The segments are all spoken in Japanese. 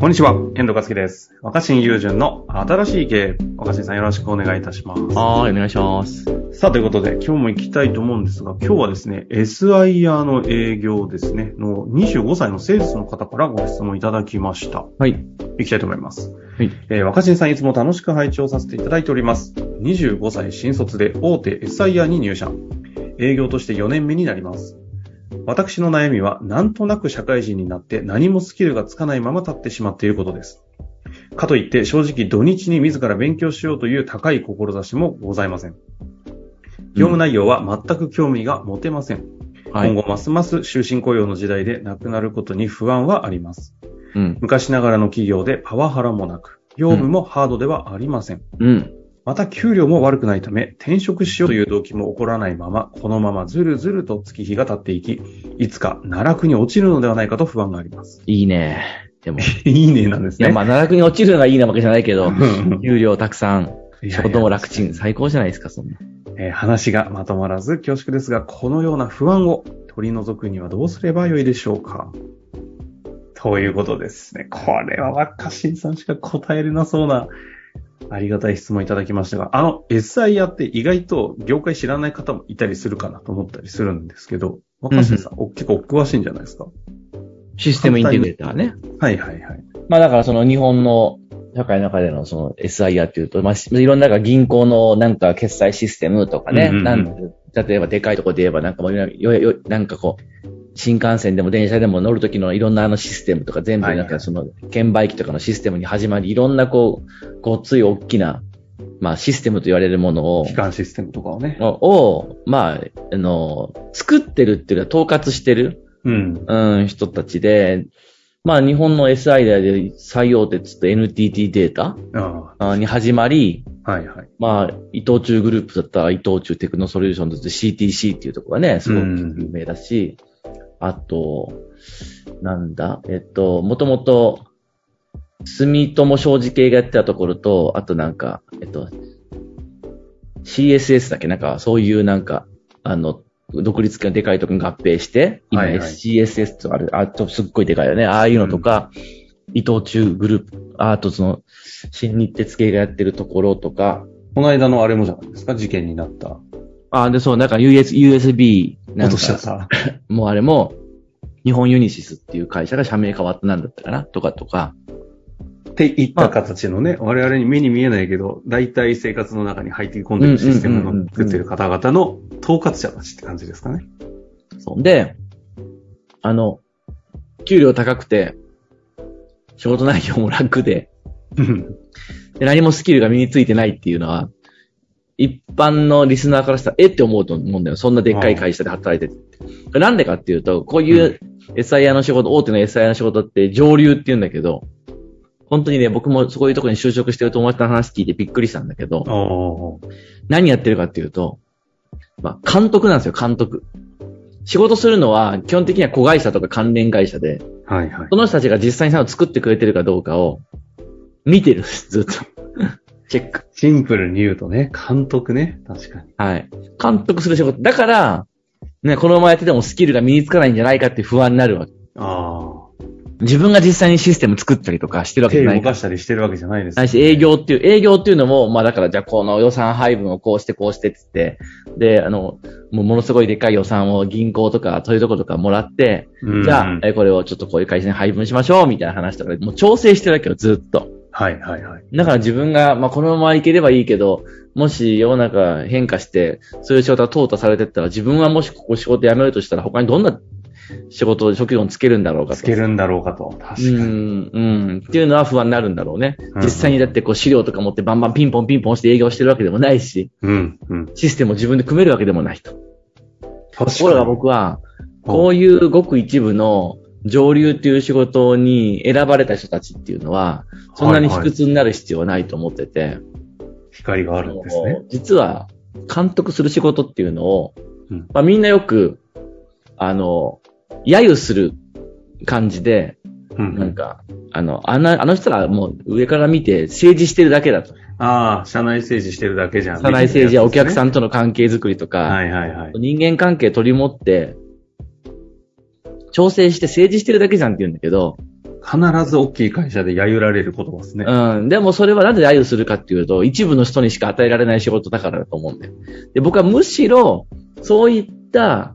こんにちは、遠藤和樹です。若新友人の新しい経営。若新さんよろしくお願いいたします。はい、お願いします。さあ、ということで、今日も行きたいと思うんですが、今日はですね、SIR の営業ですね、の25歳のセールスの方からご質問いただきました。はい。行きたいと思います。はい。えー若新さんいつも楽しく拝聴させていただいております。25歳新卒で大手 SIR に入社。営業として4年目になります。私の悩みは、なんとなく社会人になって何もスキルがつかないまま立ってしまっていることです。かといって正直土日に自ら勉強しようという高い志もございません。業務内容は全く興味が持てません。はい。今後ますます終身雇用の時代でなくなることに不安はあります。うん。昔ながらの企業でパワハラもなく、業務もハードではありません。うん。また給料も悪くないため、転職しようという動機も起こらないまま、このままずるずると月日が経っていき、いつか奈落に落ちるのではないかと不安があります。いいね。でも。い いいねなんですね。や、まあ、奈落に落ちるのがいいなわけじゃないけど、うん給料たくさん、仕事も楽ちん、最高じゃないですか、そんな。えー話がまとまらず恐縮ですが、このような不安を取り除くにはどうすればよいでしょうかということですね。これは若新さんしか答えれなそうな、ありがたい質問いただきましたが、あの SIR って意外と業界知らない方もいたりするかなと思ったりするんですけど、若新さん、お結構お詳しいんじゃないですか？システムインテグレーターね。はいはいはい。まあ、だからその日本の社会の中でのその SIR っていうと、まあ、しいろんな銀行のなんか決済システムとかね、うんうんうん。なん例えばでかいところで言えばなんかもうよよなんかこう、新幹線でも電車でも乗るときのいろんなあのシステムとか全部ないんかその券売機とかのシステムに始まり、いろんなこう、ごっつい大きな、まあシステムと言われるものを、機関システムとかをね。を、まあ、あの、作ってるっていうか統括してる、うん。うん、人たちで、まあ日本の SI で最大手っつって NTT データに始まり、あはいはい。まあ、伊藤忠グループだったら伊藤忠テクノソリューションズって CTC っていうところがね、すごく有名だし、あと、なんだ、えっと、もともと、住友商事系がやってたところと、あとなんか、えっと、CSS だっけ？なんか、そういうなんか、あの、独立系のでかいところに合併して、今はいはい SCSS とかある、あとすっごいでかいよね。ああいうのとか、伊藤忠グループ、あとその、新日鉄系がやってるところとか、この間のあれもじゃないですか、事件になった。あ、で、そう、なんか US、USB、なん落としちゃっか、た。もうあれも、日本ユニシスっていう会社が社名変わったなんだったかな？とかとか、っていった形のね、我々に目に見えないけど、大体生活の中に入って込んでるシステムの作ってる方々の統括者たちって感じですかね。そう。で、あの、給料高くて、仕事内容も楽で、で何もスキルが身についてないっていうのは、一般のリスナーからしたら、えって思うと思うんだよ。そんなでっかい会社で働いててって。なんでかっていうと、こういう SIR の仕事、大手の SIR の仕事って上流って言うんだけど、本当にね、僕もそういうところに就職してる友達の話聞いてびっくりしたんだけど、何やってるかっていうと、まあ、監督なんですよ、監督。仕事するのは、基本的には子会社とか関連会社で、はいはいそ。の人たちが実際に作ってくれてるかどうかを、見てるんです、ずっと。チェック。シンプルに言うとね、監督ね、確かに。はい。監督する仕事。だから、ね、このままやっててもスキルが身につかないんじゃないかって不安になるわけ。あ自分が実際にシステム作ったりとかしてるあ。手わけじゃないから。動かしたりしてるわけじゃないですないし、営業っていう、営業っていうのも、まあだから、じゃあこの予算配分をこうしてこうしてって言って、で、あの、もうものすごいでっかい予算を銀行とか、そういうとことかもらって、うんじゃあ、えこれをちょっとこういう会社に配分しましょう、みたいな話とかで、もう調整してるわけよ、ずっと。はいはいはい。だから自分が、まあこのままいければいいけど、もし世の中変化して、そういう仕事が淘汰されてったら、自分はもしここ仕事辞めるとしたら、他にどんな仕事、職業につけるんだろうかと。つけるんだろうかと。確かうに。ん、うん。っていうのは不安になるんだろうね。うん実際にだってこう資料とか持ってバンバンピンポンピンポンして営業してるわけでもないし、うん、うん。システムを自分で組めるわけでもないと。確ところが僕は、こういうごく一部の上流っていう仕事に選ばれた人たちっていうのは、そんなに卑屈になる必要はないと思ってて、光があるんですね。実は監督する仕事っていうのを、うんまあみんなよく、あの、揶揄する感じで、うんなんか、あの、あの、あの人らもう上から見て政治してるだけだと。ああ、社内政治してるだけじゃん。社内政治やお客さん。んとの関係づくりとか、はいはいはい。人間関係取り持って、調整して政治してるだけじゃんって言うんだけど、必ず大きい会社で揶揄られる言葉ですね。うん。でもそれはなぜ揶揄するかっていうと、一部の人にしか与えられない仕事だからだと思うんだよ。で、僕はむしろ、そういった、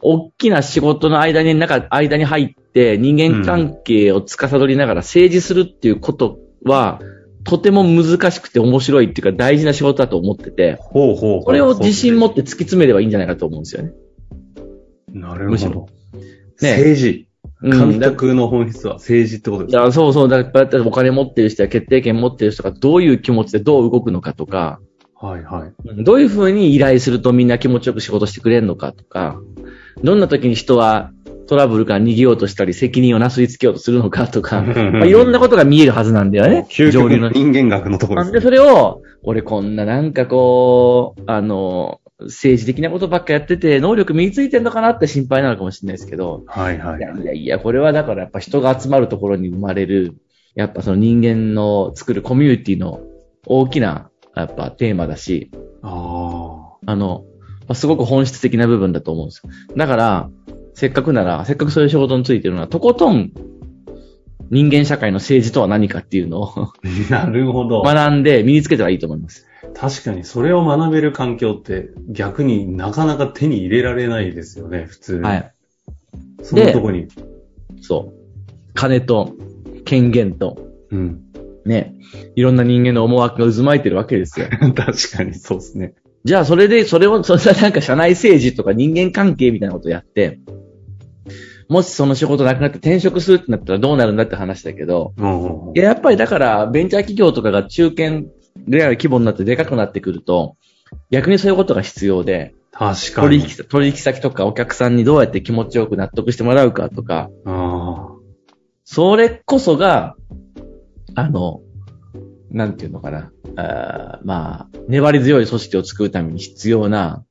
大きな仕事の間に、中、間に入って人間関係を司りながら政治するっていうことは、とても難しくて面白いっていうか大事な仕事だと思ってて、ほうほうほう。これを自信持って突き詰めればいいんじゃないかと思うんですよね。なるほどむしろ。ね政治。うん監督の本質は政治ってことですか、いや、そうそう。だから、お金持ってる人や決定権持ってる人がどういう気持ちでどう動くのかとか、はいはい。うんどういうふうに依頼するとみんな気持ちよく仕事してくれるのかとか、どんな時に人はトラブルから逃げようとしたり、責任をなすりつけようとするのかとか、まあ、いろんなことが見えるはずなんだよね。究極上流のの。人間学のところです、で、それを、俺こんななんかこう、あの、政治的なことばっかやってて、能力身についてんのかなって心配なのかもしれないですけど、はいはいいやいやいや、これはだからやっぱ人が集まるところに生まれる、やっぱその人間の作るコミュニティの大きな、やっぱテーマだし、ああの、まあすごく本質的な部分だと思うんですよ。だから、せっかくなら、せっかくそういう仕事についてるのは、とことん、人間社会の政治とは何かっていうのをあ。なるほど。学んで身につけたらいいと思います。確かにそれを学べる環境って逆になかなか手に入れられないですよね、普通。はい。そんなとこに。そう。金と、権限と、うん。ね、いろんな人間の思惑が渦巻いてるわけですよ。確かにそうですね。じゃあ、それで、それを、それはなんか社内政治とか人間関係みたいなことやって、もしその仕事なくなって転職するってなったらどうなるんだって話だけど、うんいややっぱりだから、ベンチャー企業とかが中堅ぐらいの規模になってでかくなってくると、逆にそういうことが必要で、確かに。取引、取引先とかお客さんにどうやって気持ちよく納得してもらうかとか、あそれこそが、あの、なんていうのかな。あーまあ、粘り強い組織を作るために必要な、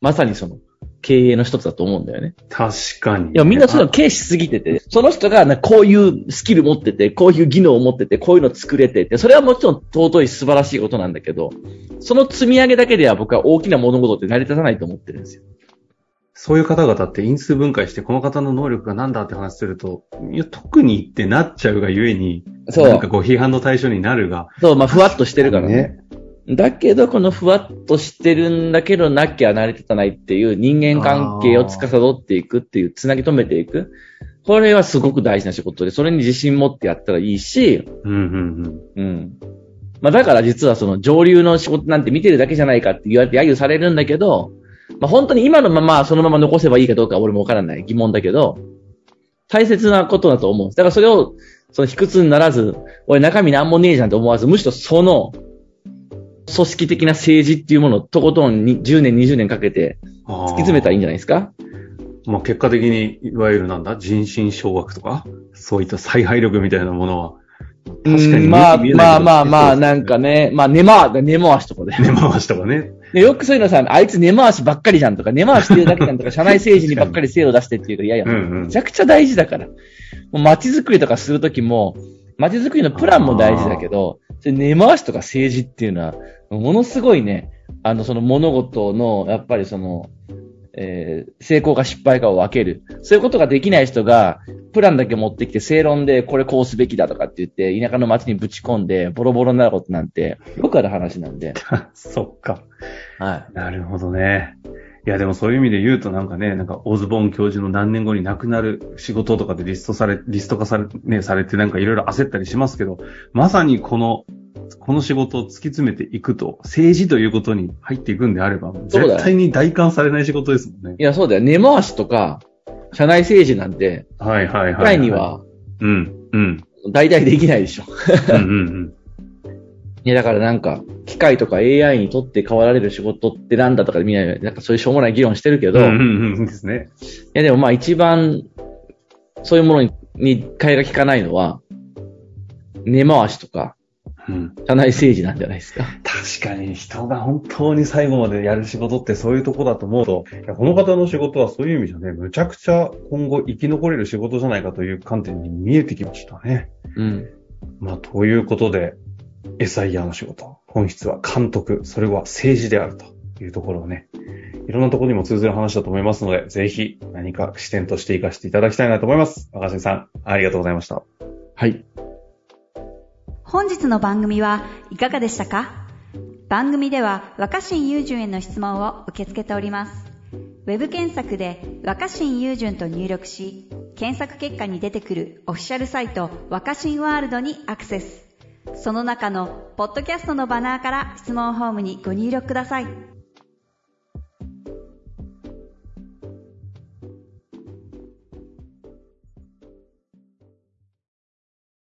まさにその、経営の一つだと思うんだよね。あ、確かに。いや、みんなそういうの軽視しすぎてて、その人がなこういうスキル持ってて、こういう技能を持ってて、こういうの作れてて、それはもちろん尊い素晴らしいことなんだけど、その積み上げだけでは僕は大きな物事って成り立たないと思ってるんですよ。そういう方々って因数分解して、この方の能力が何だって話すると、いや、特にってなっちゃうがゆえに、そうなんかこう批判の対象になるが。そう、まあ、ふわっとしてるからね。だけど、このふわっとしてるんだけど、なきゃ成り立たないっていう人間関係を司っていくっていう、つなぎ止めていく。これはすごく大事な仕事で、それに自信持ってやったらいいし、うんうんうん。まあだから実はその上流の仕事なんて見てるだけじゃないかって言われて揶揄されるんだけど、まあ本当に今のままそのまま残せばいいかどうかは俺もわからない疑問だけど、大切なことだと思う。だからそれを、その卑屈にならず、俺中身なんもねえじゃんと思わず、むしろその、組織的な政治っていうものをとことんに10年、20年かけてうん。突突き詰めたらいいんじゃないですか？まあ結果的に、いわゆるなんだ、人心掌握とか、そういった采配力みたいなものは、確かにうんまあまあまあまあ、なんかね、まあ根回、根回しとかで。根回しとかね。でよくそういうのさ、あいつ根回しばっかりじゃんとか、根回してるだけじゃんとか、社内政治にばっかり精を出してっていうか、いやいや、めちゃくちゃ大事だから。もう街づくりとかするときも、街づくりのプランも大事だけど、それ根回しとか政治っていうのは、ものすごいね、あの、その物事の、やっぱりその、えー成功か失敗かを分ける。そういうことができない人が、プランだけ持ってきて正論でこれこうすべきだとかって言って、田舎の街にぶち込んで、ボロボロになることなんて、よくある話なんで。そっか。はい。なるほどね。いや、でもそういう意味で言うとなんかね、なんかオズボーン教授の何年後に亡くなる仕事とかでリストされ、リスト化され、ね、されてなんかいろいろ焦ったりしますけど、まさにこの、この仕事を突き詰めていくと、政治ということに入っていくんであれば、絶対に代官されない仕事ですもんね。いや、そうだよ。根回しとか、社内政治なんて、はいはいはい、はい。に。はうん、うん、大体できないでしょ。うん、うん、いや、だからなんか、機械とか AI にとって変わられる仕事ってなんだとかみんな、なんかそういうしょうもない議論してるけど、うん。うん、いうん、うんですね。やでもまあ一番、そういうものに、に替えが利かないのは、根回しとか、うん。社内政治なんじゃないですか。確かに人が本当に最後までやる仕事ってそういうとこだと思うと、この方の仕事はそういう意味じゃね、むちゃくちゃ今後生き残れる仕事じゃないかという観点に見えてきましたね。うん。まあ、ということで、SIR の仕事、本質は監督、それは政治であるというところをね、いろいろんなところにも通ずる話だと思いますので、ぜひ何か視点として活かしていただきたいなと思います。若新さん、ありがとうございました。はい。本日の番組はいかがでしたか？番組では若新雄純への質問を受け付けております。ウェブ検索で若新雄純と入力し、検索結果に出てくるオフィシャルサイト若新ワールドにアクセス。その中のポッドキャストのバナーから質問ホームにご入力ください。